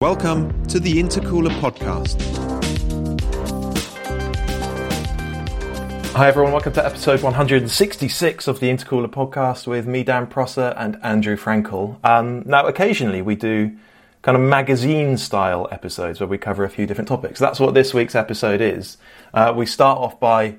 Welcome to the Intercooler Podcast. Hi, everyone. Welcome to episode 166 of the Intercooler podcast with me, Dan Prosser, and Andrew Frankel. Um, now, occasionally we do kind of magazine style episodes where we cover a few different topics. That's what this week's episode is. Uh, we start off by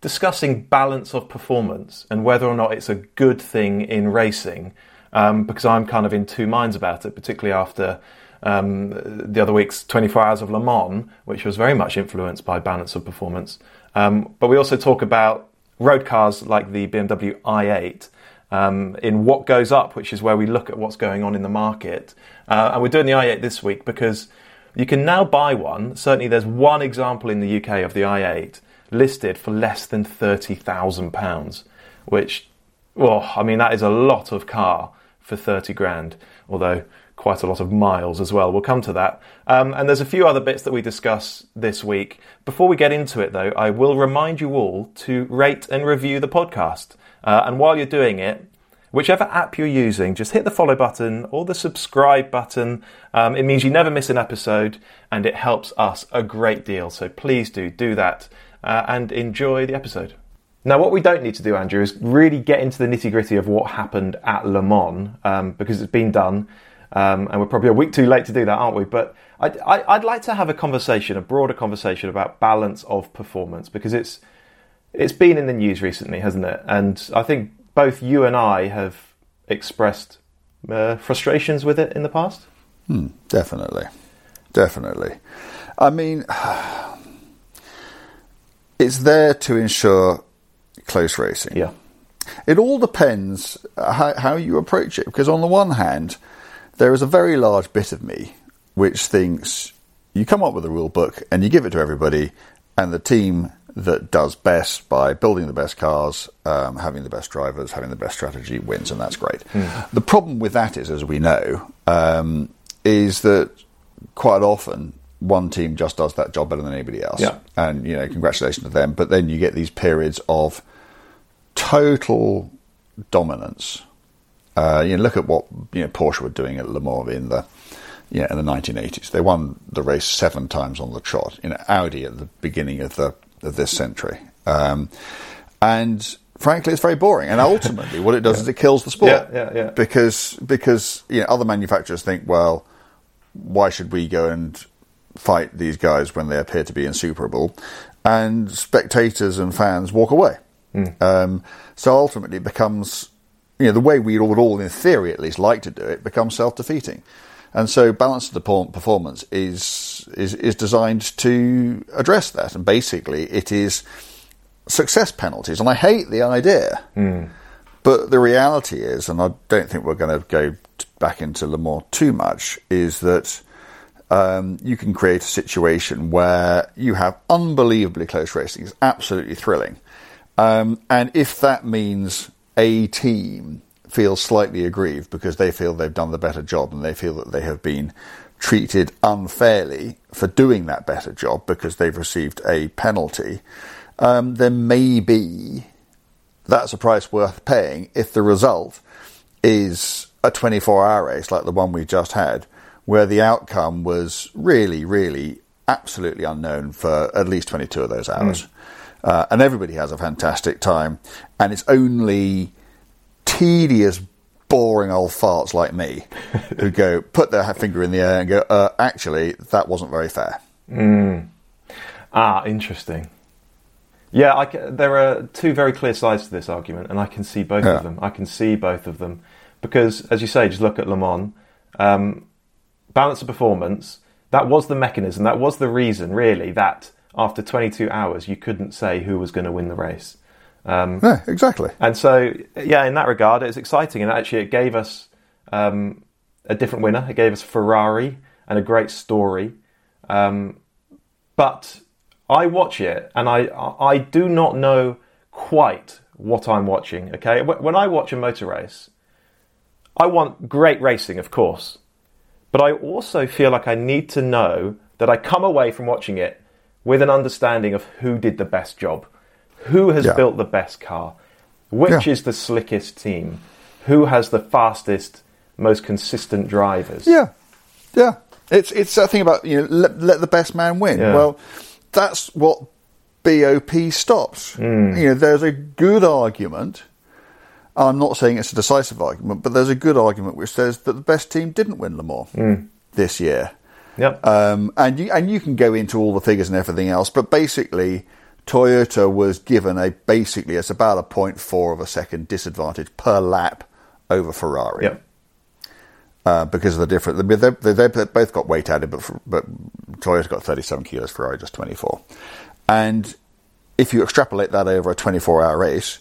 discussing balance of performance and whether or not it's a good thing in racing, um, because I'm kind of in two minds about it, particularly after um, the other week's 24 Hours of Le Mans, which was very much influenced by balance of performance. Um, but we also talk about road cars like the BMW i8 um, in what goes up, which is where we look at what's going on in the market. Uh, and we're doing the i8 this week because you can now buy one. Certainly, there's one example in the UK of the i8 listed for less than £30,000, which, well, I mean, that is a lot of car for 30 grand. Although quite a lot of miles as well. We'll come to that. Um, and there's a few other bits that we discuss this week. Before we get into it, though, I will remind you all to rate and review the podcast. Uh, and while you're doing it, whichever app you're using, just hit the follow button or the subscribe button. Um, it means you never miss an episode and it helps us a great deal. So please do do that uh, and enjoy the episode. Now, what we don't need to do, Andrew, is really get into the nitty gritty of what happened at Le Mans um, because it's been done. Um, and we're probably a week too late to do that, aren't we? But I'd, I'd, like to have a conversation, a broader conversation about balance of performance because it's it's been in the news recently, hasn't it? And I think both you and I have expressed uh, frustrations with it in the past. Hmm, definitely, definitely. I mean, it's there to ensure close racing. Yeah. It all depends how, how you approach it because on the one hand there is a very large bit of me which thinks you come up with a rule book and you give it to everybody, and the team that does best by building the best cars, um, having the best drivers, having the best strategy wins, and that's great. Mm. The problem with that is, as we know, um, is that quite often one team just does that job better than anybody else. Yeah. And, you know, congratulations to them. But then you get these periods of total dominance uh, you know, look at what you know Porsche were doing at Le Mans in the you know, in the 1980s. They won the race seven times on the trot. You know, Audi at the beginning of the of this century, um, and frankly, it's very boring. And ultimately, what it does yeah. is it kills the sport. Yeah, yeah, yeah. Because because you know other manufacturers think, well, why should we go and fight these guys when they appear to be insuperable? And spectators and fans walk away. Mm. Um, so ultimately, it becomes you know, the way we would all, in theory at least, like to do it, becomes self-defeating. And so balance of the performance is, is, is designed to address that. And basically it is success penalties. And I hate the idea. Mm. But the reality is, and I don't think we're going to go back into Le Mans too much, is that um, you can create a situation where you have unbelievably close racing. It's absolutely thrilling. Um, and if that means a team feels slightly aggrieved because they feel they've done the better job and they feel that they have been treated unfairly for doing that better job because they've received a penalty, um, then maybe that's a price worth paying if the result is a 24 hour race like the one we just had, where the outcome was really, really absolutely unknown for at least 22 of those hours. Mm. Uh, and everybody has a fantastic time. And it's only tedious, boring old farts like me who go, put their finger in the air and go, uh, actually, that wasn't very fair. Mm. Ah, interesting. Yeah, I, there are two very clear sides to this argument, and I can see both yeah. of them. I can see both of them because, as you say, just look at Le Mans. Um, balance of performance. That was the mechanism. That was the reason, really, that after 22 hours, you couldn't say who was going to win the race. Um, yeah, exactly. And so, yeah, in that regard, it's exciting. And actually, it gave us um, a different winner. It gave us Ferrari and a great story. Um, but I watch it and I, I do not know quite what I'm watching. Okay. When I watch a motor race, I want great racing, of course. But I also feel like I need to know that I come away from watching it with an understanding of who did the best job, who has yeah. built the best car, which yeah. is the slickest team, who has the fastest, most consistent drivers. Yeah, yeah. It's it's that thing about you know let, let the best man win. Yeah. Well, that's what BOP stops. Hmm. You know, there's a good argument. I'm not saying it's a decisive argument, but there's a good argument which says that the best team didn't win Le Mans Hmm. this year. Yep. Um, and you and you can go into all the figures and everything else, but basically, Toyota was given a basically it's about a 0.4 of a second disadvantage per lap over Ferrari yep. uh, because of the difference, They, they, they, both got weight added, but but Toyota got 37 kilos, Ferrari just 24. And if you extrapolate that over a 24-hour race,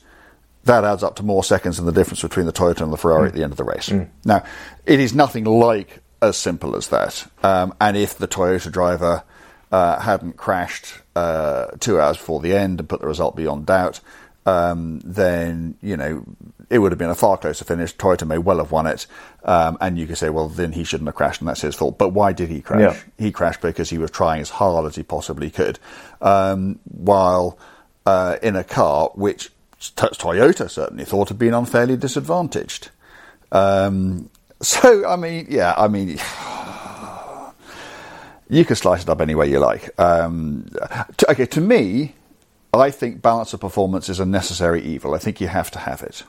that adds up to more seconds than the difference between the Toyota and the Ferrari at the end of the race. Now, it is nothing like as simple as that. Um, and if the Toyota driver uh, hadn't crashed uh, two hours before the end and put the result beyond doubt, um, then you know it would have been a far closer finish. Toyota may well have won it, um, and you could say, well, then he shouldn't have crashed, and that's his fault. But why did he crash? Yeah. He crashed because he was trying as hard as he possibly could, um, while uh, in a car which T- Toyota certainly thought had been unfairly disadvantaged. Um, so, I mean, yeah, I mean, you can slice it up any way you like. Um, to, okay, to me, I think balance of performance is a necessary evil. I think you have to have it.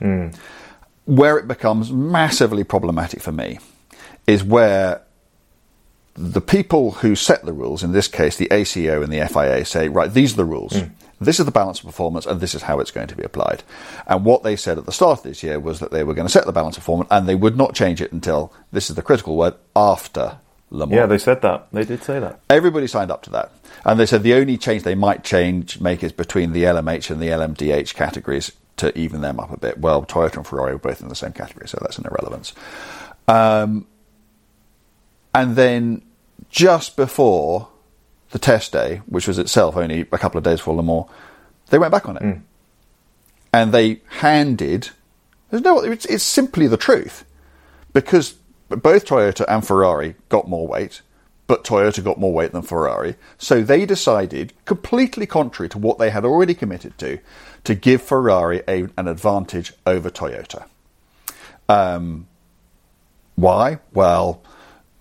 Where it becomes massively problematic for me is where the people who set the rules, in this case the ACO and the FIA, say, right, these are the rules. This is the balance of performance, and this is how it's going to be applied. And what they said at the start of this year was that they were going to set the balance of performance, and they would not change it until this is the critical word after Le Mans. Yeah, they said that. They did say that. Everybody signed up to that. And they said the only change they might change make is between the LMH and the LMDH categories to even them up a bit. Well, Toyota and Ferrari were both in the same category, so that's an irrelevance. Um, and then just before the test day, which was itself only a couple of days before Le Mans, they went back on it. And they handed. There's no. It's, it's simply the truth, because both Toyota and Ferrari got more weight, but Toyota got more weight than Ferrari. So they decided, completely contrary to what they had already committed to, to give Ferrari a, an advantage over Toyota. Um, why? Well,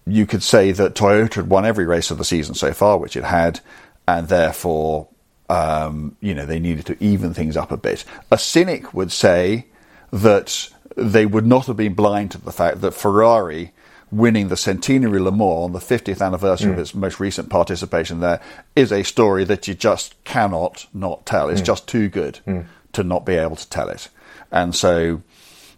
you could say that Toyota had won every race of the season so far, which it had, and therefore, um, you know, they needed to even things up a bit. A cynic would say that they would not have been blind to the fact that Ferrari winning the Centenary Le Mans on the 50th anniversary of mm. its most recent participation there is a story that you just cannot not tell. It's mm. just too good mm. to not be able to tell it. And so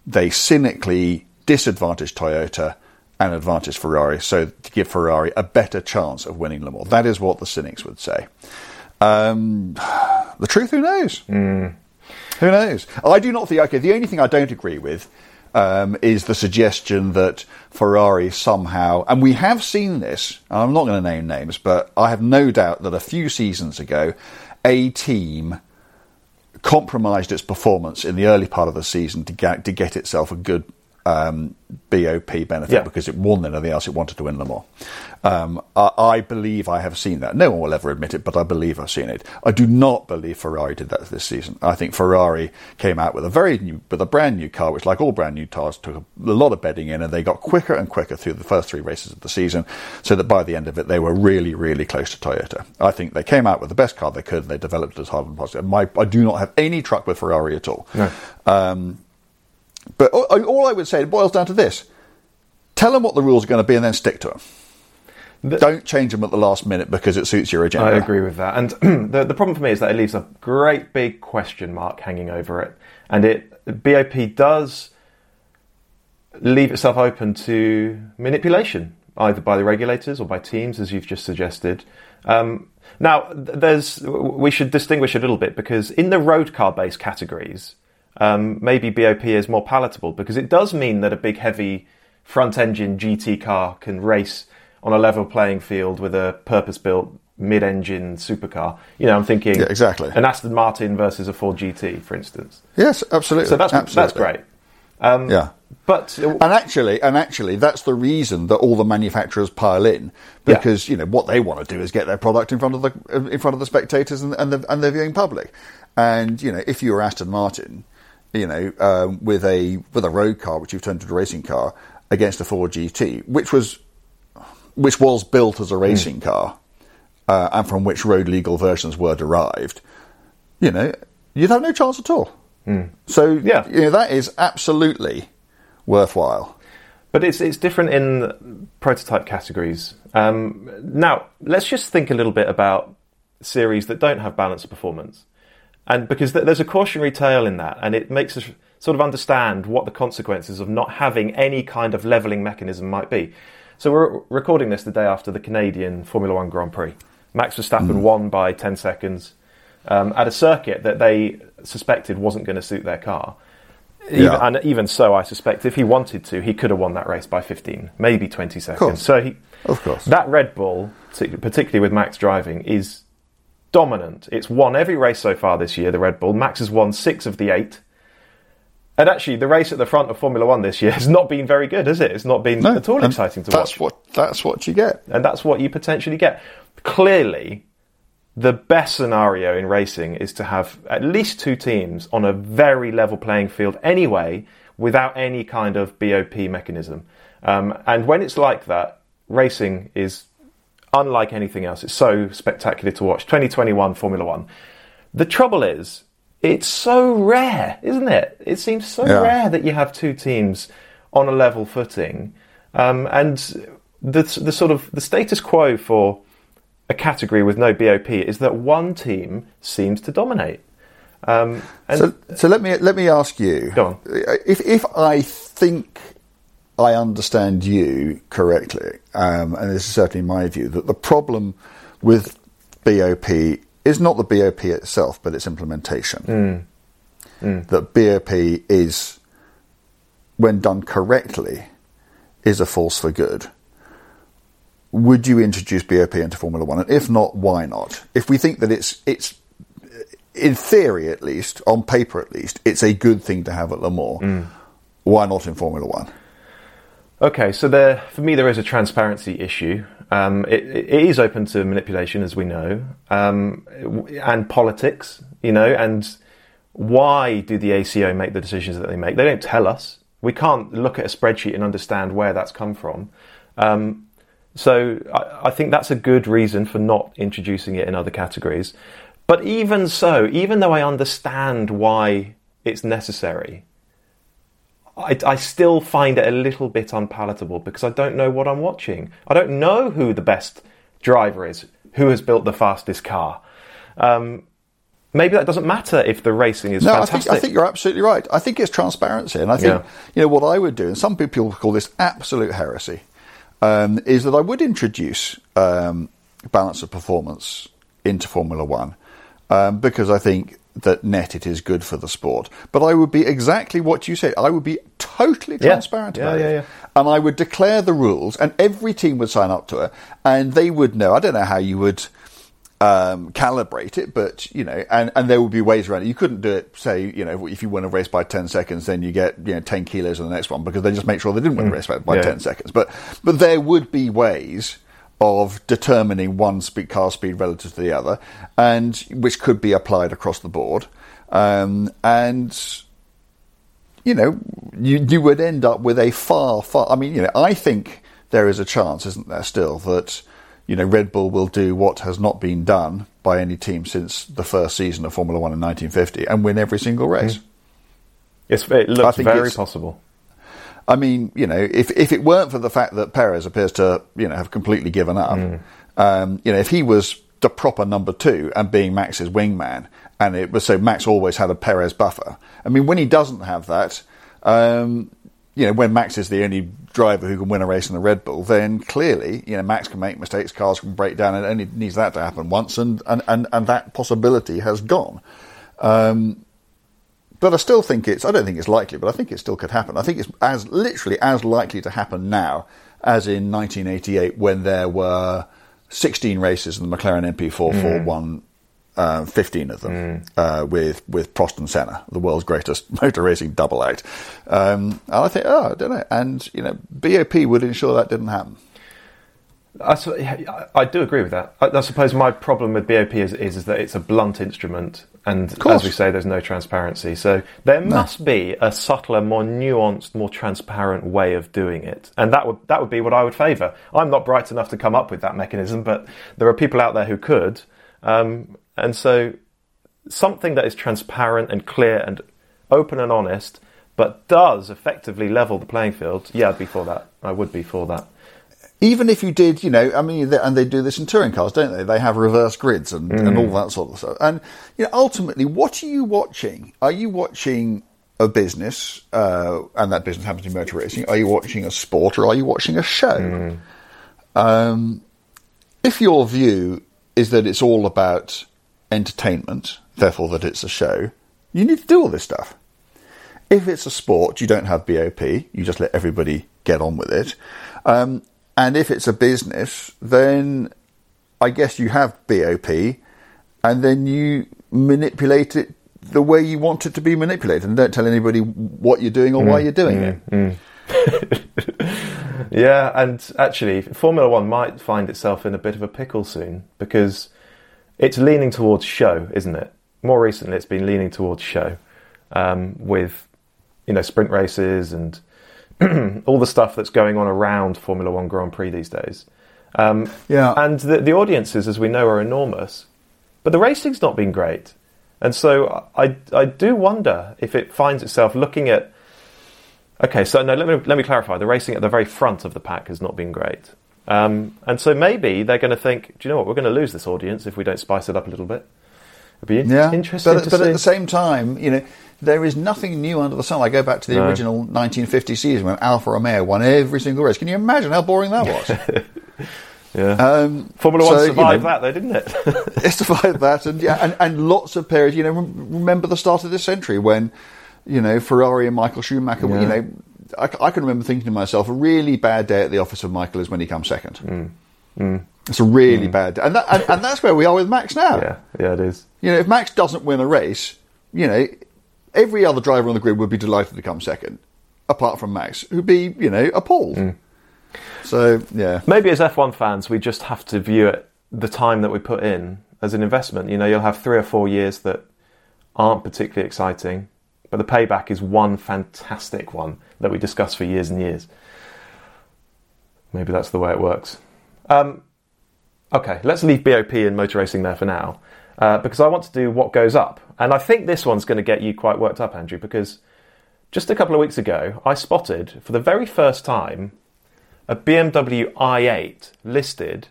they cynically disadvantaged Toyota and advantaged Ferrari, so to give Ferrari a better chance of winning Le Mans. That is what the cynics would say. Um, the truth, who knows? Who knows? I do not think. Okay, the only thing I don't agree with um, is the suggestion that Ferrari somehow, and we have seen this. And I'm not going to name names, but I have no doubt that a few seasons ago, a team compromised its performance in the early part of the season to get to get itself a good um, BOP benefit Yeah. because it won than anything else. It wanted to win them all. Um, I, I believe I have seen that. No one will ever admit it, but I believe I've seen it. I do not believe Ferrari did that this season. I think Ferrari came out with a very new, with a brand new car, which, like all brand new cars, took a, a lot of bedding in, and they got quicker and quicker through the first three races of the season, so that by the end of it, they were really, really close to Toyota. I think they came out with the best car they could, and they developed it as hard as possible. My, I do not have any truck with Ferrari at all. No. Um, but all, I would say, it boils down to this. Tell them what the rules are going to be and then stick to them. The- Don't change them at the last minute because it suits your agenda. I agree with that. And the, the problem for me is that it leaves a great big question mark hanging over it. And it BOP does leave itself open to manipulation, either by the regulators or by teams, as you've just suggested. Um, now, there's we should distinguish a little bit because in the road car based categories, um, maybe BOP is more palatable because it does mean that a big, heavy front engine GT car can race on a level playing field with a purpose built mid engine supercar. You know, I'm thinking Yeah, exactly. an Aston Martin versus a Ford GT, for instance. Yes, absolutely. So that's absolutely. that's great. Um, Yeah. But And actually, and actually, that's the reason that all the manufacturers pile in because you know what they want to do is get their product in front of the in front of the spectators and, and the and the viewing public. And you know, if you're Aston Martin, you know, um, with a with a road car which you've turned into a racing car against a Ford GT, which was which was built as a racing car, uh, and from which road legal versions were derived, you know, you'd have no chance at all. So Yeah. you know, that is absolutely worthwhile. But it's it's different in prototype categories. Um, now, let's just think a little bit about series that don't have balanced performance, and because th- there's a cautionary tale in that, and it makes us sort of understand what the consequences of not having any kind of leveling mechanism might be. So we're recording this the day after the Canadian Formula One Grand Prix. Max Verstappen won by ten seconds um, at a circuit that they suspected wasn't going to suit their car. Even, Yeah. And even so, I suspect if he wanted to, he could have won that race by 15, maybe 20 seconds. course. So he, Of course. that Red Bull, particularly with Max driving, is dominant. It's won every race so far this year. The Red Bull. Max has won six of the eight. And actually, the race at the front of Formula One this year has not been very good, has it? It's not been at all exciting to that's watch. what that's what you get. and that's what you potentially get. Clearly, the best scenario in racing is to have at least two teams on a very level playing field anyway, without any kind of BOP mechanism. Um, and when it's like that, racing is unlike anything else. It's so spectacular to watch. 2021 Formula One. The trouble is, it's so rare, isn't it? It seems so Yeah. rare that you have two teams on a level footing, um, and the the sort of the status quo for a category with no BOP is that one team seems to dominate. Um, and So, so let me let me ask you: if if I think I understand you correctly, um, and this is certainly my view, that the problem with BOP is not the BOP itself, but its implementation. Hmm. Hmm. That BOP is, when done correctly, is a force for good. Would you introduce BOP into Formula One? And if not, why not? If we think that it's it's in theory at least, on paper at least, it's a good thing to have at Le Mans. Hmm. Why not in Formula One? Okay, so there, for me, there is a transparency issue. Um, it, it is open to manipulation, as we know, um, and politics, you know, and why do the ACO make the decisions that they make? They don't tell us. We can't look at a spreadsheet and understand where that's come from. Um, so I, I think that's a good reason for not introducing it in other categories. But even so, even though I understand why it's necessary, I, I still find it a little bit unpalatable because I don't know what I'm watching. I don't know who the best driver is, who has built the fastest car. Um, maybe that doesn't matter if the racing is No, I think, I think you're absolutely right. I think it's transparency. And I think, Yeah. you know, what I would do, and some people call this absolute heresy, um, is that I would introduce um, balance of performance into Formula One um, because I think that net it is good for the sport. But I would be exactly what you said. I would be totally transparent Yeah, about yeah, it. yeah. And I would declare the rules, and every team would sign up to it, and they would know. I don't know how you would um, calibrate it, but you know, and, and there would be ways around it. You couldn't do it, say, you know, if you win a race by ten seconds, then you get you know ten kilos in the next one because they just make sure they didn't win a race by, by ten seconds. But but there would be ways of determining one speed car speed relative to the other, and which could be applied across the board, um, and you know, you you would end up with a far far. I mean, you know, I think there is a chance, isn't there, still that you know Red Bull will do what has not been done by any team since the first season of Formula One in 1950 and win every single race. It's, it I looks very possible. I mean, you know, if if it weren't for the fact that Perez appears to, you know, have completely given up, um, you know, if he was the proper number two and being Max's wingman, and it was so Max always had a Perez buffer. I mean, when he doesn't have that, um, you know, when Max is the only driver who can win a race in the Red Bull, then clearly, you know, Max can make mistakes, cars can break down, and it only needs that to happen once, and and and, and that possibility has gone. Um, but I still think it's. I don't think it's likely, but I think it still could happen. I think it's as literally as likely to happen now as in 1988 when there were 16 races and the McLaren MP44 won uh, 15 of them uh, with with Prost and Senna, the world's greatest motor racing double act. Um, and I think, oh, I don't know, and you know, BOP would ensure that didn't happen. I, I I do agree with that. I, I suppose my problem with BOP is, is, is that it's a blunt instrument, and as we say, there's no transparency. So there must be a subtler, more nuanced, more transparent way of doing it, and that would that would be what I would favour. I'm not bright enough to come up with that mechanism, but there are people out there who could, um, and so something that is transparent and clear and open and honest, but does effectively level the playing field. Yeah, I'd be for that. I would be for that. Even if you did, you know, I mean, they- and they do this in touring cars, don't they? They have reverse grids and, and all that sort of stuff. And you know, ultimately, what are you watching? Are you watching a business, uh, and that business happens to be motor racing? Are you watching a sport, or are you watching a show? Um, if your view is that it's all about entertainment, therefore that it's a show, you need to do all this stuff. If it's a sport, you don't have BOP. You just let everybody get on with it. Um, and if it's a business, then I guess you have BOP, and then you manipulate it the way you want it to be manipulated, and don't tell anybody what you're doing or why mm. you're doing it. Mm. Mm. Yeah, and actually, Formula One might find itself in a bit of a pickle soon because it's leaning towards show, isn't it? More recently, it's been leaning towards show um, with, you know, sprint races and all the stuff that's going on around Formula One Grand Prix these days. Um, Yeah. and the, the audiences, as we know, are enormous, but the racing's not been great. And so I, I do wonder if it finds itself looking at Okay, so no, let me let me clarify. The racing at the very front of the pack has not been great, um, and so maybe they're going to think, do you know what? We're going to lose this audience if we don't spice it up a little bit. It'd be Yeah, interesting but, but at the same time, you know, there is nothing new under the sun. I go back to the No. original 1950 season when Alfa Romeo won every single race. Can you imagine how boring that was? yeah, um, Formula One so, you survived know, that, though, didn't it? It survived that, and yeah, and, and lots of periods. You know, remember the start of this century when, you know, Ferrari and Michael Schumacher. Yeah. You know, I can remember thinking to myself, a really bad day at the office of Michael is when he comes second. Mm. Mm. It's a really mm. bad day, and, that, and and that's where we are with Max now. yeah, yeah, it is. You know, if Max doesn't win a race, you know, every other driver on the grid would be delighted to come second, apart from Max, who'd be, you know, appalled. So, yeah. Maybe as F1 fans, we just have to view it the time that we put in as an investment. You know, you'll have three or four years that aren't particularly exciting, but the payback is one fantastic one that we discuss for years and years. Maybe that's the way it works. Um, okay, let's leave BOP and motor racing there for now, uh, because I want to do what goes up, and I think this one's going to get you quite worked up, Andrew, because just a couple of weeks ago, I spotted for the very first time a BMW i8 listed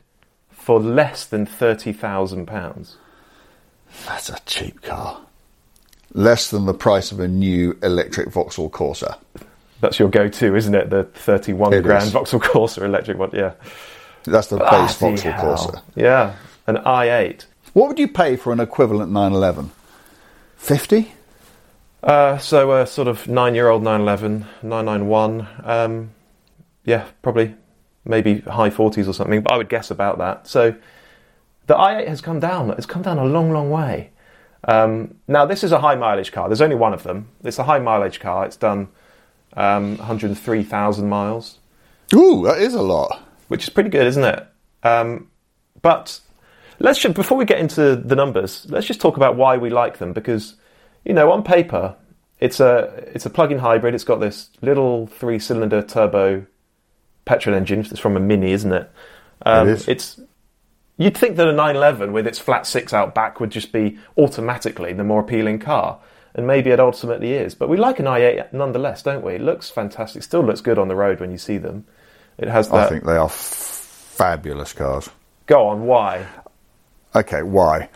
for less than thirty thousand pounds. That's a cheap car. Less than the price of a new electric Vauxhall Corsa. That's your go-to, isn't it? The thirty-one It grand is. Vauxhall Corsa electric one. Yeah, That's the base Vauxhall hell. Corsa. Yeah, an i8. What would you pay for an equivalent 911? 50? Uh, so a sort of nine-year-old 911, 991. Um, yeah, probably maybe high 40s or something, but I would guess about that. So the i8 has come down. It's come down a long, long way. Um, now this is a high mileage car. There's only one of them. It's a high mileage car. It's done um, 103,000 miles, Ooh, that is a lot. which is pretty good, isn't it? Um, but let's just, before we get into the numbers, let's just talk about why we like them because you know on paper it's a it's a plug-in hybrid. It's got this little three-cylinder turbo petrol engine. It's from a Mini, isn't it? Um, It is. It's you'd think that a 911 with its flat six out back would just be automatically the more appealing car, and maybe it ultimately is. But we like an i8 nonetheless, don't we? It looks fantastic. Still looks good on the road when you see them. It has I think they are f- fabulous cars. Go on, why? Okay, why?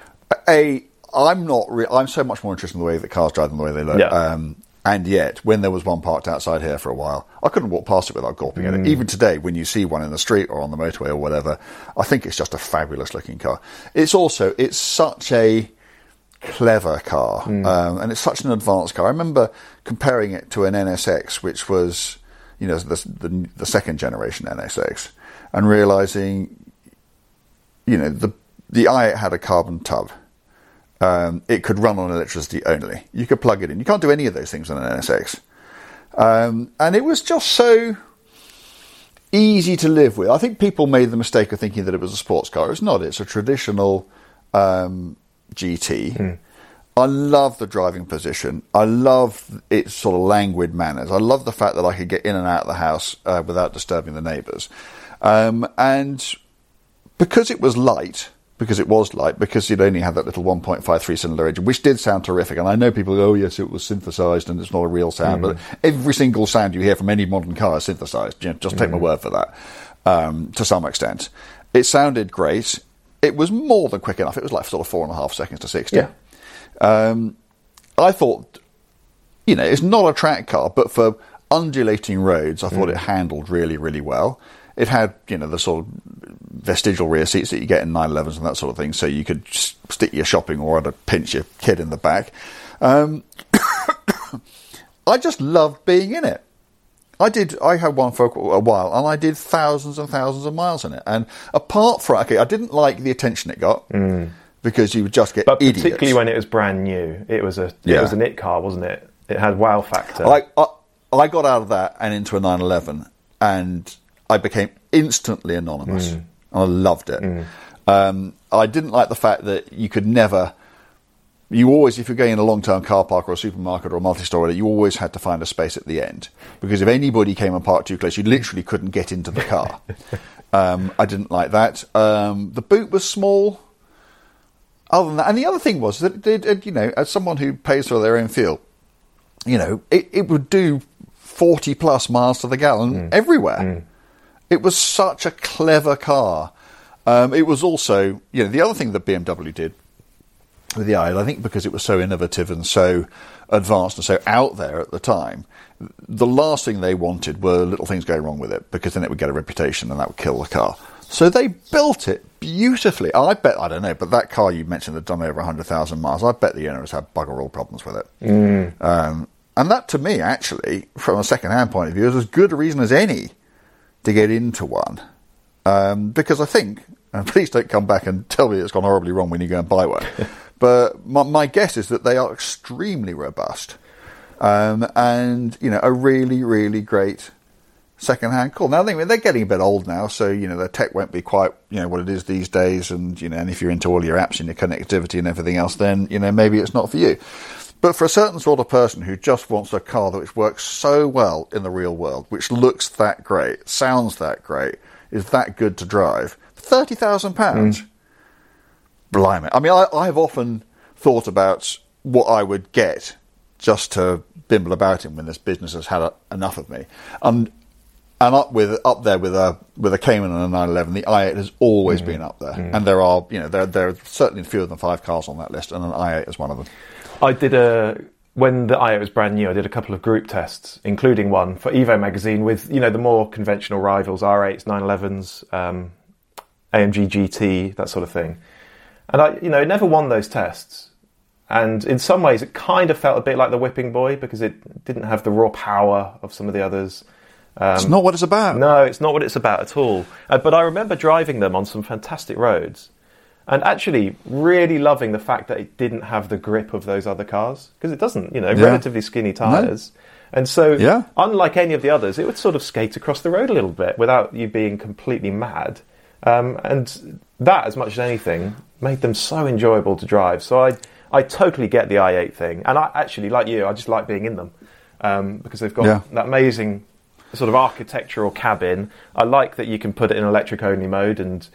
A, I'm not. Re- I'm so much more interested in the way that cars drive than the way they look. Yeah. Um, and yet, when there was one parked outside here for a while, I couldn't walk past it without gawping at it. Even today, when you see one in the street or on the motorway or whatever, I think it's just a fabulous looking car. It's also it's such a clever car, um, and it's such an advanced car. I remember comparing it to an NSX, which was, you know, the, the, the second generation NSX, and realizing, you know, the the i8 had a carbon tub. Um, it could run on electricity only. You could plug it in. You can't do any of those things on an NSX. Um, and it was just so easy to live with. I think people made the mistake of thinking that it was a sports car. It's not. It's a traditional um, GT. I love the driving position. I love its sort of languid manners. I love the fact that I could get in and out of the house uh, without disturbing the neighbours. Um, and because it was light, because it was light, because it only had that little 1.53 cylinder engine, which did sound terrific. And I know people go, oh, yes, it was synthesized and it's not a real sound. But every single sound you hear from any modern car is synthesized. You know, just take my word for that um, to some extent. It sounded great. It was more than quick enough. It was like sort of four and a half seconds to 60. Yeah. Um, I thought, you know, it's not a track car, but for undulating roads, I thought it handled really, really well. It had, you know, the sort of vestigial rear seats that you get in 911s and that sort of thing, so you could stick your shopping or at a pinch your kid in the back. Um, I just loved being in it. I did. I had one for a while, and I did thousands and thousands of miles in it. And apart from, okay, I didn't like the attention it got because you would just get Mm. But idiots. particularly when it was brand new, it was a it Yeah. was an it car, wasn't it? It had wow factor. I, I I got out of that and into a 911, and I became instantly anonymous. And I loved it. Um, I didn't like the fact that you could never. You always, if you're going in a long-term car park or a supermarket or a multi-story, you always had to find a space at the end because if anybody came and parked too close, you literally couldn't get into the car. um, I didn't like that. Um, the boot was small. Other than that, and the other thing was that, it, it, you know, as someone who pays for their own fuel, you know, it, it would do 40 plus miles to the gallon everywhere. It was such a clever car. Um, it was also, you know, the other thing that BMW did with the i, I think because it was so innovative and so advanced and so out there at the time, the last thing they wanted were little things going wrong with it because then it would get a reputation and that would kill the car. So they built it beautifully. I bet, I don't know, but that car you mentioned had done over 100,000 miles. I bet the owner has had bugger all problems with it. Um, and that to me, actually, from a second hand point of view, is as good a reason as any to get into one. Um, because I think, and please don't come back and tell me it's gone horribly wrong when you go and buy one, but my, my guess is that they are extremely robust um, and, you know, a really, really great second-hand call. Now, they're getting a bit old now, so, you know, their tech won't be quite, you know, what it is these days, and, you know, and if you're into all your apps and your connectivity and everything else, then, you know, maybe it's not for you. But for a certain sort of person who just wants a car that works so well in the real world, which looks that great, sounds that great, is that good to drive, thirty thousand pounds. Mm. Blimey! I mean, I, I've often thought about what I would get just to bimble about in when this business has had a, enough of me, and and up with up there with a with a Cayman and a 911, the i8 has always mm. been up there, mm. and there are you know there there are certainly fewer than five cars on that list, and an i8 is one of them. I did a when the i8 was brand new. I did a couple of group tests, including one for Evo magazine with you know the more conventional rivals, R8s, 911s, um, AMG GT, that sort of thing. And I, you know, never won those tests. And in some ways, it kind of felt a bit like the Whipping Boy because it didn't have the raw power of some of the others. it's not what it's about. No, it's not what it's about at all. Uh, but I remember driving them on some fantastic roads and actually really loving the fact that it didn't have the grip of those other cars because it doesn't, you know, Yeah. relatively skinny tyres. And so, Yeah. unlike any of the others, it would sort of skate across the road a little bit without you being completely mad. Um, and that, as much as anything, made them so enjoyable to drive. So I, I totally get the i8 thing. And I actually, like you, I just like being in them um, because they've got Yeah. that amazing sort of architectural cabin. I like that you can put it in electric only mode and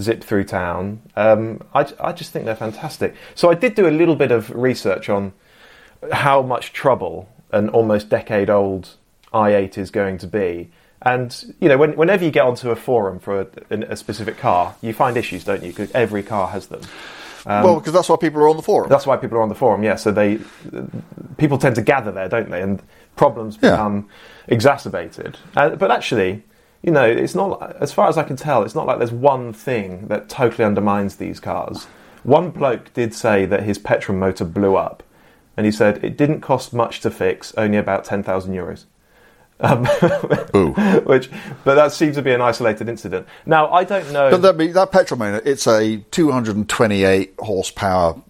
zip through town. Um, I, I just think they're fantastic. So I did do a little bit of research on how much trouble an almost decade old i8 is going to be. And you know, when, whenever you get onto a forum for a, a specific car, you find issues, don't you? Because every car has them. well, because that's why people are on the forum. That's why people are on the forum. Yeah, so they people tend to gather there, don't they? And problems Yeah. become exacerbated. Uh, but actually, you know, it's not as far as I can tell. It's not like there's one thing that totally undermines these cars. One bloke did say that his petrol motor blew up, and he said it didn't cost much to fix, only about ten thousand euros. Um, Ooh. which, but that seems to be an isolated incident. Now, I don't know. But that, be, that petrol motor, it's a 228 horsepower,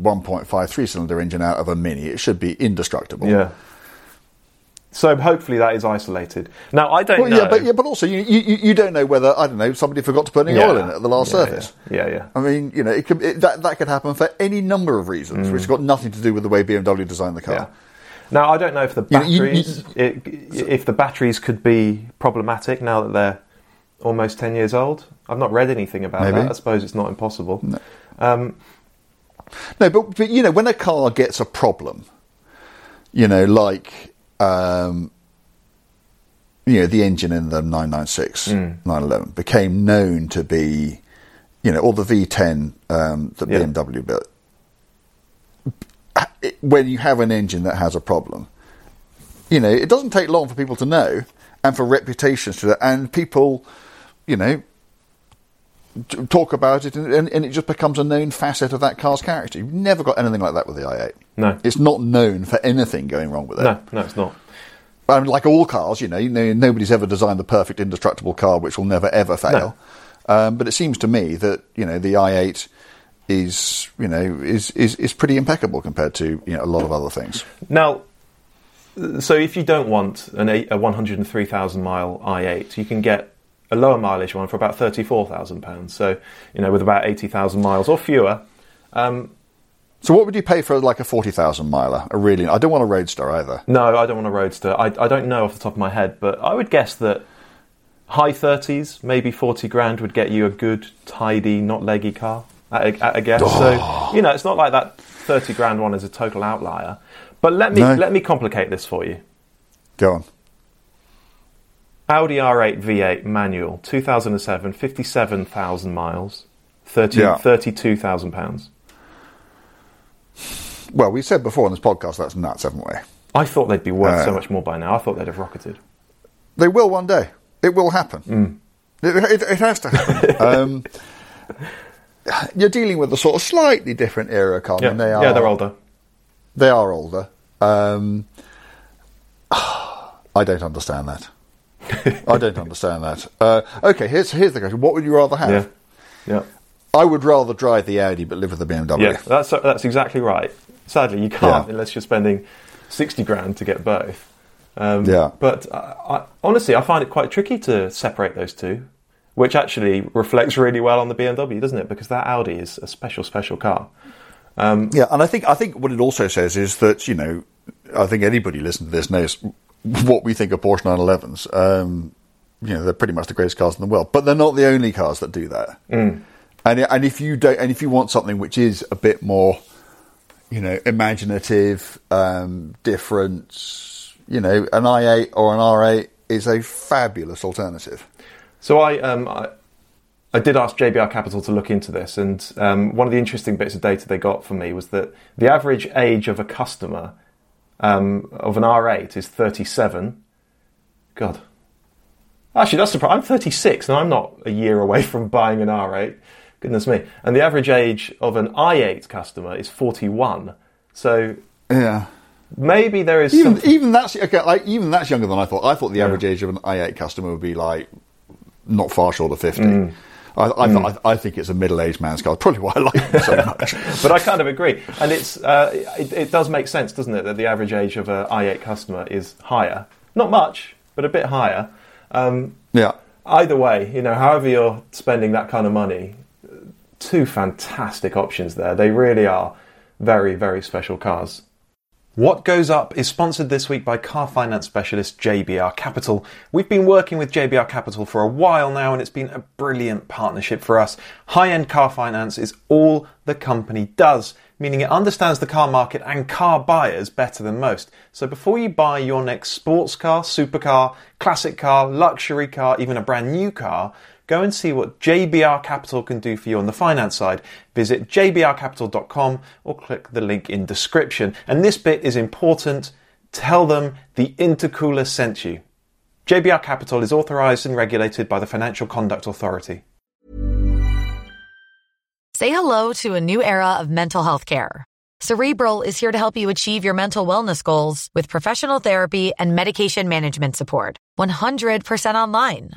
1.53 cylinder engine out of a Mini. It should be indestructible. yeah, So hopefully that is isolated. Now I don't Well, know. yeah, but yeah, but also you, you you don't know whether I don't know somebody forgot to put any Yeah. oil in it at the last Yeah, service. Yeah, yeah. yeah. I mean, you know, it could it, that that could happen for any number of reasons, which has got nothing to do with the way BMW designed the car. Mm. Now I don't know if the You know, you- batteries, it, if the batteries could be problematic now that they're almost ten years old. I've not read anything about Maybe. that. I suppose it's not impossible. No, but, but you know, when a car gets a problem, you know, like um, you know, the engine in the 996, 911 became known to be, you know, or the V10 um, that Yeah. BMW built. It- When you have an engine that has a problem, you know, it doesn't take long for people to know and for reputations to that, and people, you know, talk about it, and, and, it just becomes a known facet of that car's character. You've never got anything like that with the i8. No. It's not known for anything going wrong with it. No, no, it's not. I mean, like all cars, you know, you know, nobody's ever designed the perfect indestructible car which will never ever fail. Um, but it seems to me that you know the i8 is you know is, is is pretty impeccable compared to you know a lot of other things. Now, so if you don't want an a 103,000 mile i8, you can get a lower mileage one for about 34,000 pounds. So, you know, with about 80,000 miles or fewer. Um, So what would you pay for like a forty thousand miler? A really, I don't want a roadster either. no, I don't want a Roadster. I, I don't know off the top of my head, but I would guess that high 30s, maybe 40 grand would get you a good, tidy, not leggy car at a, at a guess. So, you know, it's not like that 30 grand one is a total outlier. But let me, No. let me complicate this for you. Go on. Audi R8 V8 manual, 2007, 57,000 miles, 30, Yeah. 32,000 pounds. Well, we said before on this podcast that's nuts, haven't we? I thought they'd be worth so Uh. much more by now. I thought they'd have rocketed. They will one day. It will happen. It, it, it has to happen. um, you're dealing with a sort of slightly different era, Colin. Yeah, They are, yeah, they're older. They are older. Um, I don't understand that. I don't understand that. Uh, okay, here's here's the question: What would you rather have? Yeah, yeah, I would rather drive the Audi but live with the BMW. yeah. That's that's exactly right. Sadly, you can't Yeah. unless you're spending sixty grand to get both. Um, Yeah. But I, I, honestly, I find it quite tricky to separate those two, which actually reflects really well on the BMW, doesn't it? Because that Audi is a special, special car. Yeah, and I think I think what it also says is that you know I think anybody listening to this knows what we think of Porsche 911s. Um, you know, they're pretty much the greatest cars in the world, but they're not the only cars that do that. Mm. And and if you don't, and if you want something which is a bit more, you know, imaginative, um, different, you know, an i8 or an R8 is a fabulous alternative. So I, um, I, I did ask JBR Capital to look into this, and um, one of the interesting bits of data they got for me was that the average age of a customer um, of an R8 is 37. God, actually, that's surprising. I'm 36, and I'm not a year away from buying an R8. Goodness me! And the average age of an i8 customer is 41. So Yeah. maybe there is Even even that's okay. Like even that's younger than I thought. I thought the average age of an i8 customer would be like not far short of fifty. Mm. I, I, th- I, I think it's a middle-aged man's car. Probably why I like it so much. but I kind of agree, and it's uh, it, it does make sense, doesn't it, that the average age of an i8 customer is higher, not much, but a bit higher. Um, yeah. either way, you know, however you're spending that kind of money, two fantastic options there. They really are very, very special cars. What Goes Up is sponsored this week by car finance specialist JBR Capital. We've been working with JBR Capital for a while now and it's been a brilliant partnership for us. High end car finance is all the company does, meaning it understands the car market and car buyers better than most. So before you buy your next sports car, supercar, classic car, luxury car, even a brand new car, Go and see what JBR Capital can do for you on the finance side. Visit jbrcapital.com or click the link in description. And this bit is important. Tell them the intercooler sent you. JBR Capital is authorized and regulated by the Financial Conduct Authority. Say hello to a new era of mental health care. Cerebral is here to help you achieve your mental wellness goals with professional therapy and medication management support. 100% online.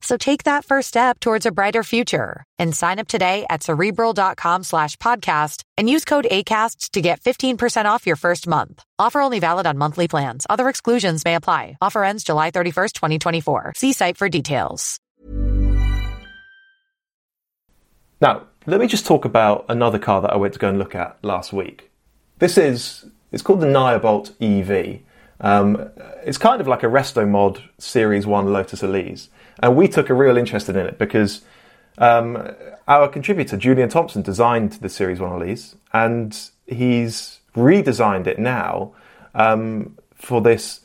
So take that first step towards a brighter future and sign up today at cerebral.com slash podcast and use code ACAST to get 15% off your first month. Offer only valid on monthly plans. Other exclusions may apply. Offer ends July 31st, 2024. See site for details. Now, let me just talk about another car that I went to go and look at last week. This is, it's called the Nyobolt EV. Um, it's kind of like a resto mod Series 1 Lotus Elise. And we took a real interest in it because um, our contributor, Julian Thompson, designed the Series 1 Elise and he's redesigned it now um, for this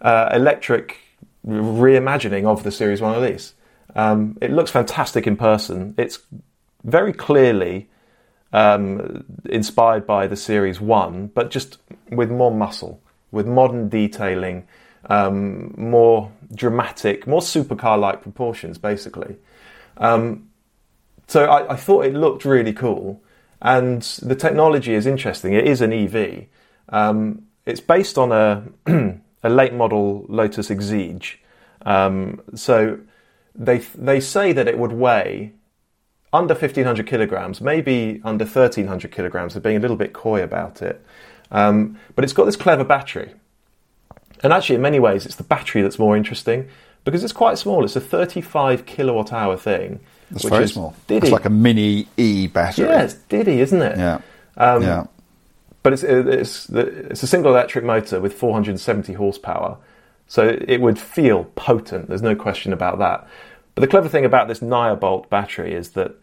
uh, electric reimagining of the Series 1 Elise. Um, it looks fantastic in person. It's very clearly um, inspired by the Series 1, but just with more muscle, with modern detailing, um, more dramatic, more supercar like proportions, basically. Um, so I, I, thought it looked really cool, and the technology is interesting. It is an EV. Um, it's based on a, a late model Lotus Exige. Um, so they they say that it would weigh under 1500 kilograms, maybe under 1300 kilograms. They're being a little bit coy about it. Um, but it's got this clever battery. And actually, in many ways, it's the battery that's more interesting because it's quite small. It's a 35 kilowatt hour thing. It's very small. Diddy. It's like a mini E battery. Yeah, it's Diddy, isn't it? Yeah. Um, yeah. But it's, it's, it's a single electric motor with 470 horsepower. So it would feel potent. There's no question about that. But the clever thing about this Nyobolt battery is that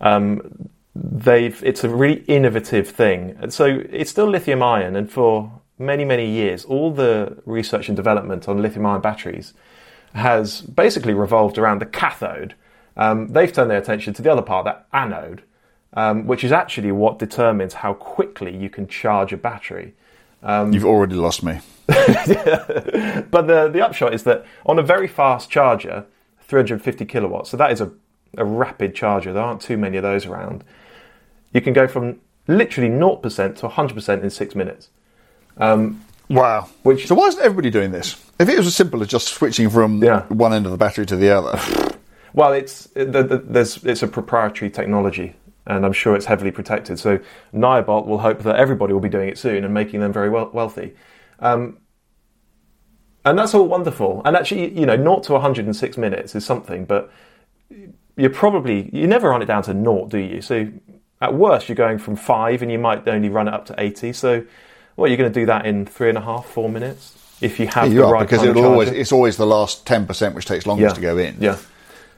um, they've it's a really innovative thing. So it's still lithium ion, and for many many years, all the research and development on lithium ion batteries has basically revolved around the cathode. Um, they've turned their attention to the other part, that anode, um, which is actually what determines how quickly you can charge a battery. Um, You've already lost me. but the, the upshot is that on a very fast charger, 350 kilowatts, so that is a a rapid charger. There aren't too many of those around. You can go from literally 0% to 100% in six minutes. Um, wow. Which, so why isn't everybody doing this? If it was as simple as just switching from yeah. one end of the battery to the other. well, it's, the, the, there's, it's a proprietary technology and I'm sure it's heavily protected. So Nyobolt will hope that everybody will be doing it soon and making them very wealthy. Um, and that's all wonderful. And actually, you know, 0 to 106 minutes is something, but you're probably you never run it down to naught, do you? So at worst, you're going from five, and you might only run it up to eighty. So, well, you're going to do that in three and a half, four minutes if you have yeah, you the are, right because it'll always it's always the last ten percent which takes longest yeah. to go in. Yeah.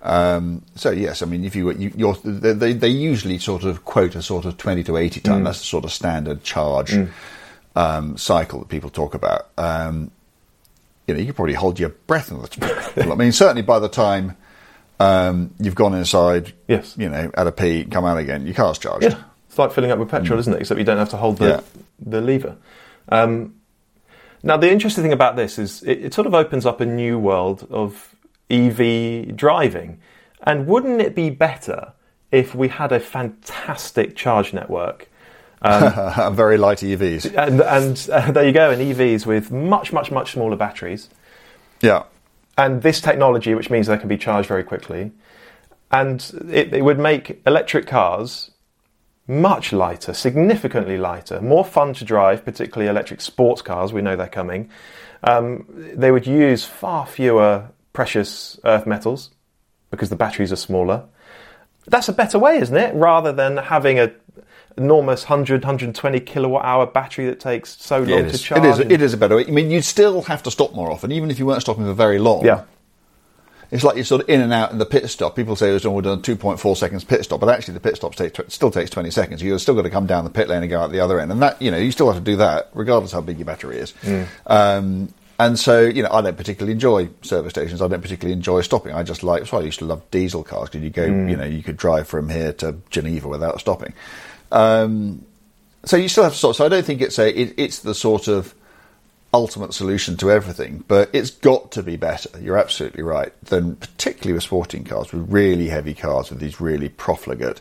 Um, so yes, I mean, if you, you they, they usually sort of quote a sort of twenty to eighty ton. Mm. That's the sort of standard charge mm. um, cycle that people talk about. Um, you know, you could probably hold your breath. I mean, certainly by the time um, you've gone inside, yes. you know, at a pee, come out again. Your car's charged. Yeah, like filling up with petrol, mm. isn't it? Except you don't have to hold the yeah. the lever. Um, now, the interesting thing about this is it, it, sort of opens up a new world of EV driving. And wouldn't it be better if we had a fantastic charge network? Um, very light EVs. And, and uh, there you go, and EVs with much, much, much smaller batteries. Yeah and this technology, which means they can be charged very quickly, and it, it would make electric cars much lighter, significantly lighter, more fun to drive, particularly electric sports cars. We know they're coming. Um, they would use far fewer precious earth metals because the batteries are smaller. That's a better way, isn't it? Rather than having a enormous 100, 120 kilowatt hour battery that takes so long yeah, to charge. It is, it is a better way. I mean, you'd still have to stop more often, even if you weren't stopping for very long. Yeah. It's like you're sort of in and out in the pit stop. People say it's only done 2.4 seconds pit stop, but actually the pit stop take, still takes 20 seconds. You've still got to come down the pit lane and go out the other end. And that, you know, you still have to do that regardless how big your battery is. Mm. Um, and so, you know, I don't particularly enjoy service stations. I don't particularly enjoy stopping. I just like, so I used to love diesel cars because you go, mm. you know, you could drive from here to Geneva without stopping. Um, so you still have to sort. So I don't think it's a. It, it's the sort of ultimate solution to everything, but it's got to be better. You're absolutely right. Than particularly with sporting cars, with really heavy cars, with these really profligate,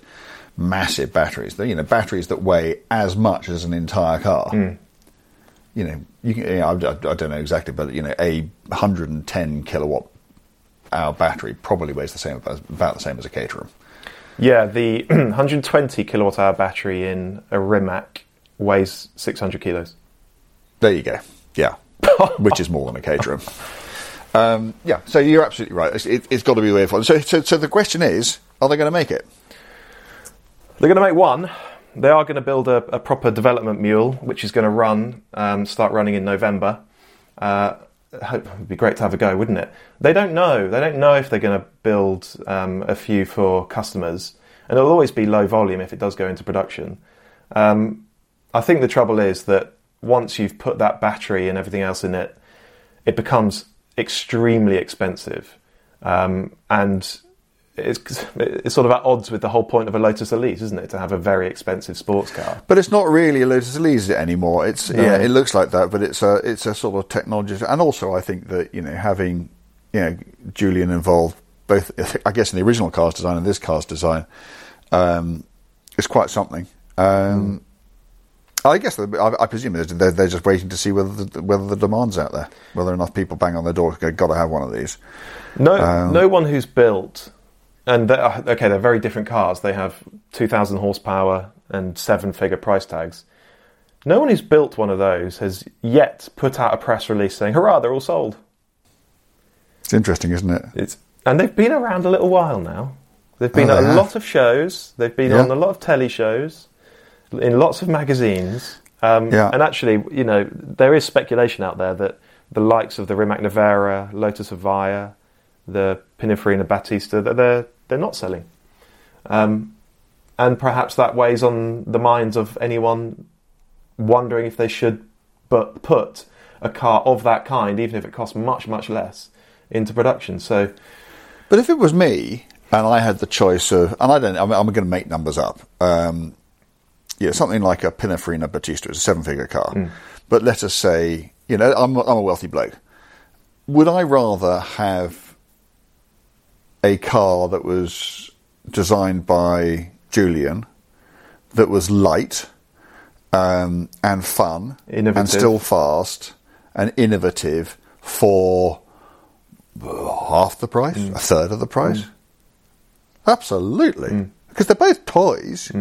massive batteries. You know, batteries that weigh as much as an entire car. Hmm. You know, you can. You know, I, I, I don't know exactly, but you know, a 110 kilowatt hour battery probably weighs the same about the same as a Caterham. Yeah, the 120 kilowatt hour battery in a Rimac weighs 600 kilos. There you go. Yeah, which is more than a Caterham. Um, yeah, so you're absolutely right. It's, it, has got to be way forward. So, so, so the question is, are they going to make it? They're going to make one. They are going to build a, a proper development mule, which is going to run, um, start running in November. Uh, hope it'd be great to have a go, wouldn't it? They don't know. They don't know if they're going to build um, a few for customers, and it'll always be low volume if it does go into production. Um, I think the trouble is that once you've put that battery and everything else in it, it becomes extremely expensive, um, and it's, it's sort of at odds with the whole point of a Lotus Elise, isn't it? To have a very expensive sports car. But it's not really a Lotus Elise anymore. It's No. yeah, it looks like that, but it's a it's a sort of technology. And also, I think that you know having you know Julian involved both, I guess, in the original car's design and this car's design, um, is quite something. Um, I guess I, I presume they're, they're just waiting to see whether the, whether the demand's out there, whether enough people bang on their door. Got to have one of these. No, Um, no one who's built, and they're, okay, they're very different cars. They have 2,000 horsepower and seven-figure price tags. No one who's built one of those has yet put out a press release saying, "Hurrah, they're all sold." It's interesting, isn't it? It's and they've been around a little while now. They've been Oh, at they a have. lot of shows. They've been Yeah. on a lot of telly shows, in lots of magazines. Um, Yeah. And actually, you know, there is speculation out there that the likes of the Rimac Nevera, Lotus Evija, the Pininfarina Battista, that they're they're not selling. Um, and perhaps that weighs on the minds of anyone wondering if they should but put a car of that kind, even if it costs much much less, into production. So. But if it was me and I had the choice of, and I don't, I'm, I'm going to make numbers up. Um, yeah, something like a Pininfarina Battista is a seven-figure car. But let us say, you know, I'm, I'm a wealthy bloke. Would I rather have a car that was designed by Julian, that was light um, and fun, and still fast and innovative for half the price, Mm. a third of the price? Absolutely, Mm. because they're both toys.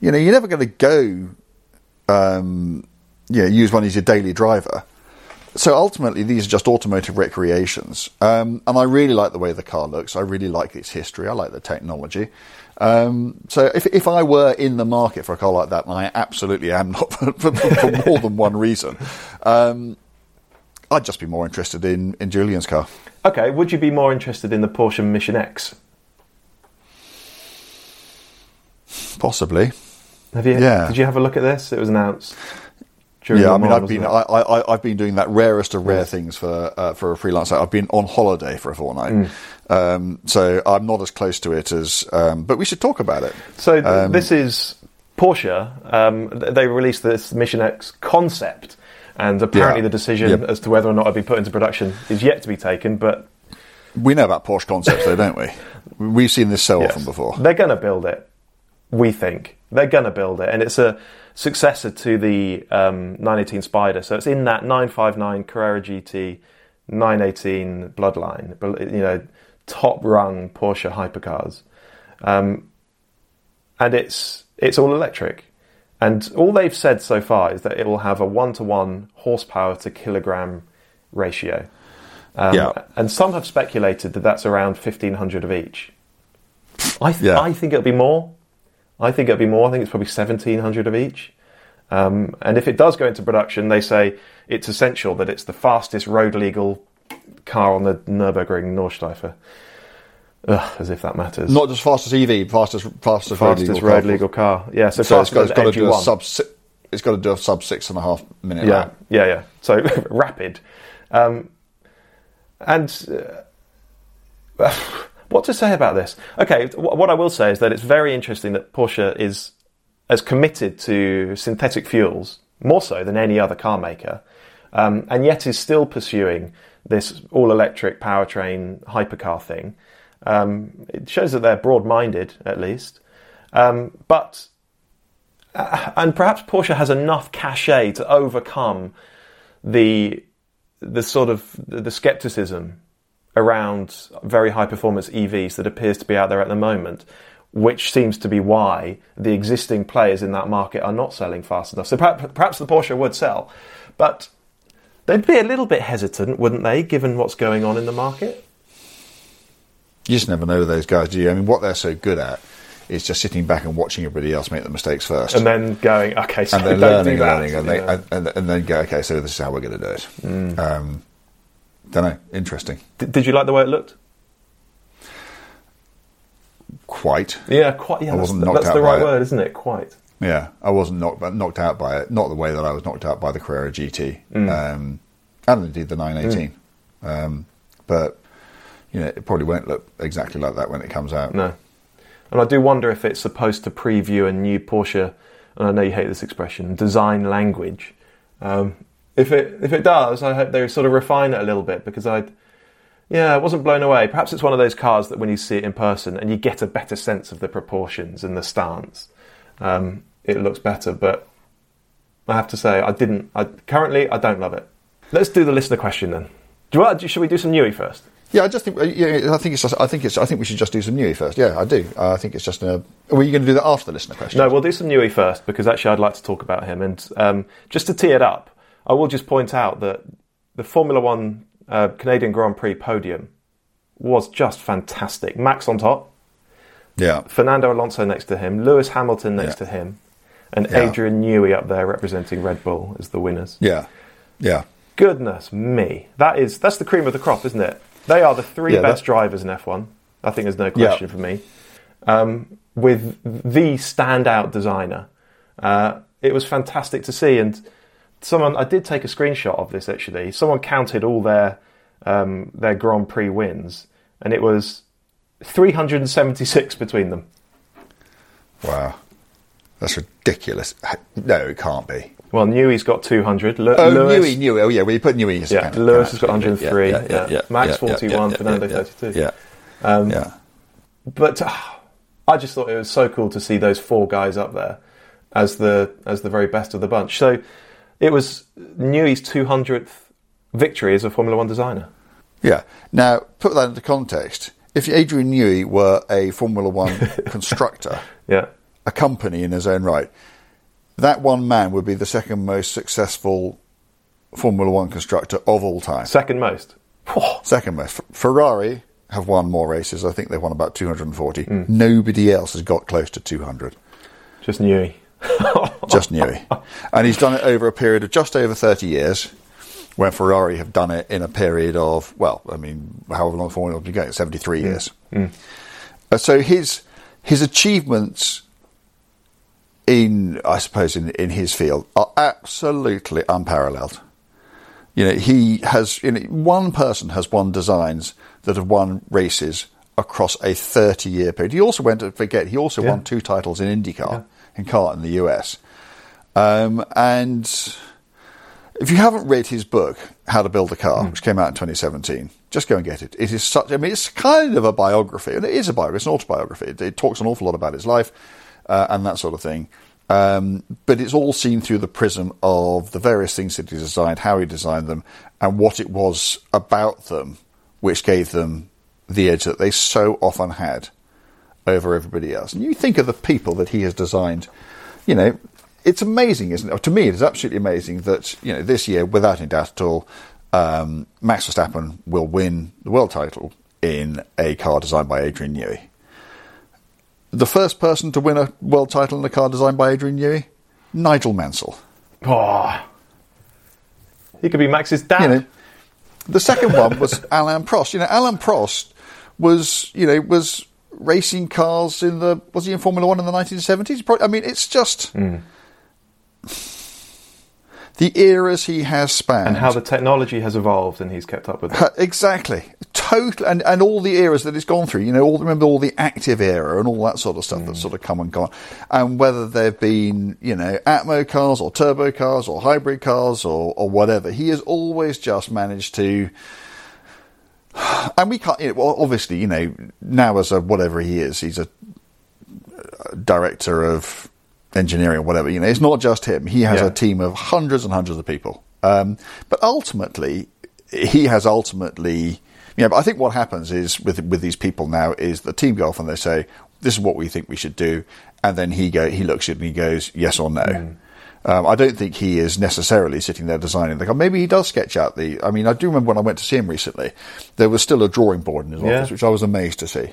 You know, you're never going to go, um, you know, use one as your daily driver. So ultimately, these are just automotive recreations, um, and I really like the way the car looks. I really like its history. I like the technology. Um, so if if I were in the market for a car like that, and I absolutely am not for, for, for more than one reason, um, I'd just be more interested in in Julian's car. Okay, would you be more interested in the Porsche Mission X? Possibly. Have you? Yeah. Did you have a look at this? It was announced. During Yeah, I mean, I've been I. I, I've been doing that rarest of rare things for uh, for a freelancer. I've been on holiday for a fortnight, Mm. um, so I'm not as close to it as. Um, but we should talk about it. So th- Um, this is Porsche. Um, they released this Mission X concept, and apparently Yeah. the decision Yep. as to whether or not it'll be put into production is yet to be taken. But We know about Porsche concepts, though, don't we? We've seen this so yes, often before. they're going to build it. We think they're going to build it, and it's a successor to the um, 918 Spider. So it's in that 959 Carrera GT 918 bloodline. You know, top rung Porsche hypercars. Um, and it's it's all electric. And all they've said so far is that it will have a one to one horsepower to kilogram ratio. Um, Yeah. And some have speculated that that's around fifteen hundred of each. I th- Yeah. I think it'll be more. I think it'll be more. I think it's probably seventeen hundred of each. Um, and if it does go into production, they say it's essential that it's the fastest road legal car on the Nürburgring Nordschleife. Ugh, as if that matters. Not just fastest EV, fastest fastest, fastest road legal car. Yeah, so, So it's got, it's got to do a sub. It's got to do a sub six and a half minute Yeah, lap. yeah, yeah. So rapid. Um, and uh, what to say about this? Okay, what I will say is that it's very interesting that Porsche is as committed to synthetic fuels more so than any other car maker. um, and yet is still pursuing this all electric powertrain hypercar thing. Um, it shows that they're broad minded, at least. Um, but, uh, and perhaps Porsche has enough cachet to overcome the, the sort of the skepticism around very high performance EVs that appears to be out there at the moment, which seems to be why the existing players in that market are not selling fast enough. So perhaps, perhaps the Porsche would sell, but they'd be a little bit hesitant, wouldn't they, given what's going on in the market? You just never know those guys, do you? I mean, what they're so good at is just sitting back and watching everybody else make the mistakes first. And then going, okay, so and then don't learning, do that. learning, and, they, Yeah. and, and, and then go, okay, so this is how we're going to do it. Mm. Um, don't know. Interesting. Did, did you like the way it looked? Quite. Yeah, quite. Yeah, I that's, wasn't knocked that's out the right word, isn't it? Quite. Yeah, I wasn't knocked, knocked out by it. Not the way that I was knocked out by the Carrera GT, Mm. um, and indeed the 918. Um, but you know, it probably won't look exactly like that when it comes out. No. And I do wonder if it's supposed to preview a new Porsche, and I know you hate this expression, design language. Um, if it if it does, I hope they sort of refine it a little bit because I, yeah, I wasn't blown away. Perhaps it's one of those cars that when you see it in person and you get a better sense of the proportions and the stance, um, it looks better. But I have to say, I didn't. I, currently, I don't love it. Let's do the listener question then. Do you should we do some Newey first? Yeah, I just think. Yeah, I think it's. Just, I think it's. I think we should just do some Newey first. Yeah, I do. Uh, I think it's just. A, were you going to do that after the listener question? No, we'll do some Newey first because actually I'd like to talk about him. And um, just to tee it up, I will just point out that the Formula One uh, Canadian Grand Prix podium was just fantastic. Max on top, Yeah. Fernando Alonso next to him, Lewis Hamilton next Yeah. to him, and Yeah. Adrian Newey up there representing Red Bull as the winners. Yeah. Yeah. Goodness me, that is that's the cream of the crop, isn't it? They are the three Yeah, best that- drivers in F1. I think there's no question for me. Um, with the standout designer, uh, it was fantastic to see. And someone, I did take a screenshot of this actually. Someone counted all their um, their Grand Prix wins, and it was 376 between them. Wow. That's ridiculous. No, it can't be. Well, Newey's got 200. Lu- Oh, Lewis, Newey, Newey. Oh, yeah. Well, you put Newey. a Yeah, Lewis has got 103, yeah. Max 41, Fernando yeah, 32. Yeah. Um, yeah. but uh, I just thought it was so cool to see those four guys up there as the as the very best of the bunch. So it was Newey's 200th victory as a Formula One designer. Yeah. Now, put that into context. If Adrian Newey were a Formula One constructor, Yeah, a company in his own right, that one man would be the second most successful Formula One constructor of all time. second most. Second most. Ferrari have won more races. I think they've won about 240. Hmm. Nobody else has got close to 200. Just Newey. Just Newey. and he's done it over a period of just over 30 years, when Ferrari have done it in a period of, well, I mean, however long Formula One going, 73 years. Uh, so his his achievements in, I suppose, in, in his field are absolutely unparalleled. You know, he has, you know, one person has won designs that have won races across a 30 year period. He also went to forget, he also Yeah. won two titles in IndyCar, in car in the US. Um, and if you haven't read his book, How to Build a Car, which came out in 2017, just go and get it. It is such, I mean, it's kind of a biography, and it is a biography, it's an autobiography. It, it talks an awful lot about his life uh, and that sort of thing. Um, but it's all seen through the prism of the various things that he designed, how he designed them, and what it was about them which gave them the edge that they so often had over everybody else. And you think of the people that he has designed, you know, it's amazing, isn't it? To me, it is absolutely amazing that, you know, this year, without any doubt at all, um, Max Verstappen will win the world title in a car designed by Adrian Newey. The first person to win a world title in a car designed by Adrian Newey, Nigel Mansell. Oh, he could be Max's dad. You know, the second one was Alain Prost. You know, Alain Prost was, you know, was racing cars in the was he in Formula One in the 1970s? Probably, I mean, it's just hmm. the eras he has spanned, and how the technology has evolved, and he's kept up with it. exactly total and, and all the eras that it's gone through. You know, all remember all the active era and all that sort of stuff that's hmm. sort of come and gone, and whether they've been you know Atmo cars or turbo cars or hybrid cars or or whatever, he has always just managed to. And we can't. You know, well, obviously, you know, now as a whatever he is, he's a director of engineering or whatever. You know, it's not just him. He has Yeah. a team of hundreds and hundreds of people. Um, but ultimately, he has ultimately. You know, but I think what happens is with with these people now is the team go off and they say, "This is what we think we should do," and then he go he looks at it and he goes, "Yes or no." Um, I don't think he is necessarily sitting there designing the car. Maybe he does sketch out the. I mean, I do remember when I went to see him recently, there was still a drawing board in his Yeah. office, which I was amazed to see.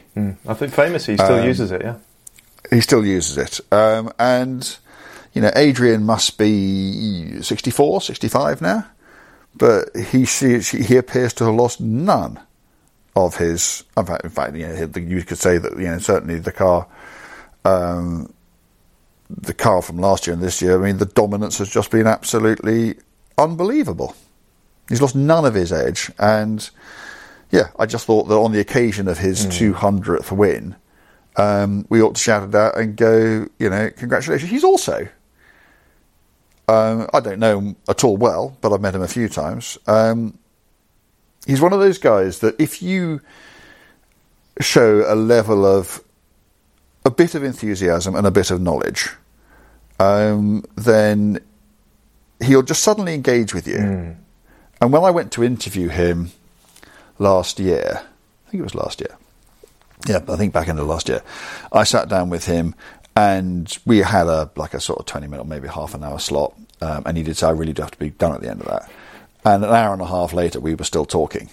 I think famous he still Um, uses it. Yeah. He still uses it. Um, and, you know, Adrian must be 64, 65 now, but he, she, she, he appears to have lost none of his. In fact, in fact, you know, you could say that, you know, certainly the car, um, the car from last year and this year, I mean, the dominance has just been absolutely unbelievable. He's lost none of his edge. And, yeah, I just thought that on the occasion of his 200th win, um, we ought to shout it out and go, you know, congratulations. He's also, um, I don't know him at all well, but I've met him a few times. Um, he's one of those guys that if you show a level of a bit of enthusiasm and a bit of knowledge, um, then he'll just suddenly engage with you. And when I went to interview him last year, I think it was last year, yeah, I think back in the last year, I sat down with him and we had a like a sort of twenty minute, maybe half an hour slot, um, and he did say I really do have to be done at the end of that. And an hour and a half later, we were still talking.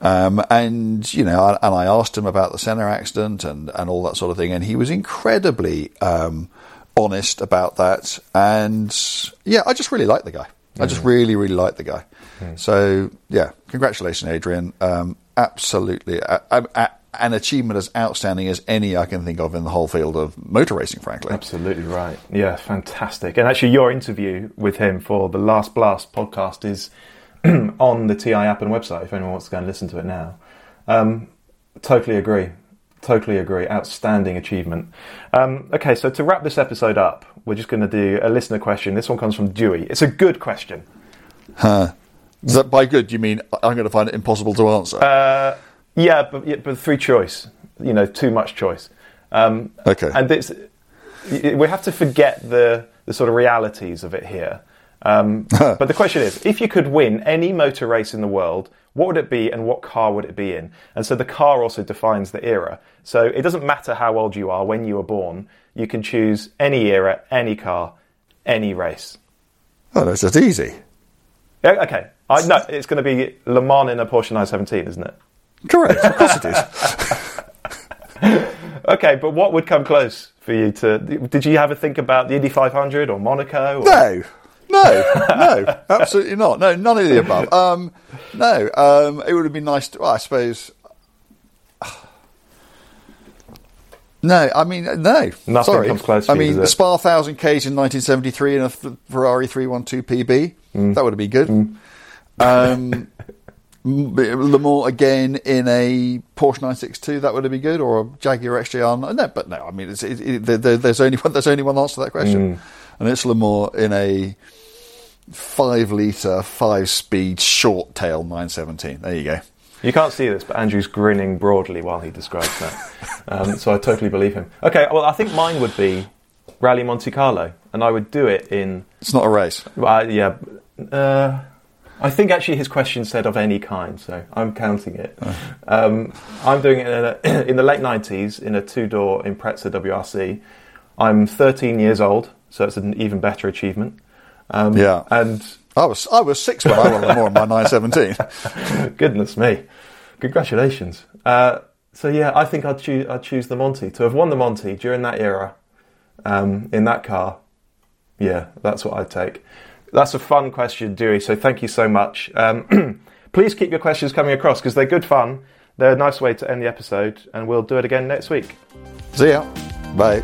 Um, and you know, I, and I asked him about the Senna accident and, and all that sort of thing, and he was incredibly um, honest about that. And yeah, I just really like the guy. I just really, really like the guy. So yeah, congratulations, Adrian. Um, absolutely, an achievement as outstanding as any I can think of in the whole field of motor racing. Frankly, Absolutely right. Yeah, fantastic. And actually, your interview with him for the Last Blast podcast is on the TI app and website if anyone wants to go and listen to it now. Um, totally agree. Totally agree. Outstanding achievement. Um, okay, so to wrap this episode up, we're just going to do a listener question. This one comes from Dewey. It's a good question. Is that by good? You mean I'm going to find it impossible to answer? Uh, yeah, but, yeah, but three choice. You know, too much choice. Um, Okay. And y- we have to forget the, the sort of realities of it here. Um, but the question is, if you could win any motor race in the world, what would it be and what car would it be in? And so the car also defines the era. So it doesn't matter how old you are when you were born. You can choose any era, any car, any race. oh, that's just easy. Yeah, Okay. I, no, it's going to be Le Mans in a Porsche 917, isn't it? Correct. Of course it is. Okay, but what would come close for you to? Did you ever think about the Indy 500 or Monaco? Or, No, no, no, absolutely not. No, none of the above. Um, no, um, it would have been nice to, well, I suppose. No, I mean, no. Nothing Sorry. comes close to I mean, the? Spa 1000 Ks in 1973 and a Ferrari 312 PB. Mm. That would have been good. Um, Le Mans again in a Porsche 962. That would have been good, or a Jaguar XJR. No, but no. I mean, it's, it, it, there, there's only one. There's only one answer to that question, Mm. And it's Mans in a five litre, five speed, short tail 917. There you go. You can't see this, but Andrew's grinning broadly while he describes that. Um, so I totally believe him. Okay, well, I think mine would be Rally Monte Carlo, and I would do it in. It's not a race. Uh, yeah, uh, I think actually his question said of any kind, so I'm counting it. Um, I'm doing it in, a, in the late 90s in a two door Impreza WRC. I'm 13 years old, so it's an even better achievement. Um, Yeah. And I was I was six when I won Mans in my 917. goodness me, congratulations. Uh, so yeah, I think I'd choose, I'd choose the Monty. To have won the Monty during that era, um, in that car, yeah, that's what I'd take. That's a fun question, Dewey, so thank you so much. Um, please keep your questions coming across because they're good fun. They're a nice way to end the episode, and we'll do it again next week. See ya. Bye.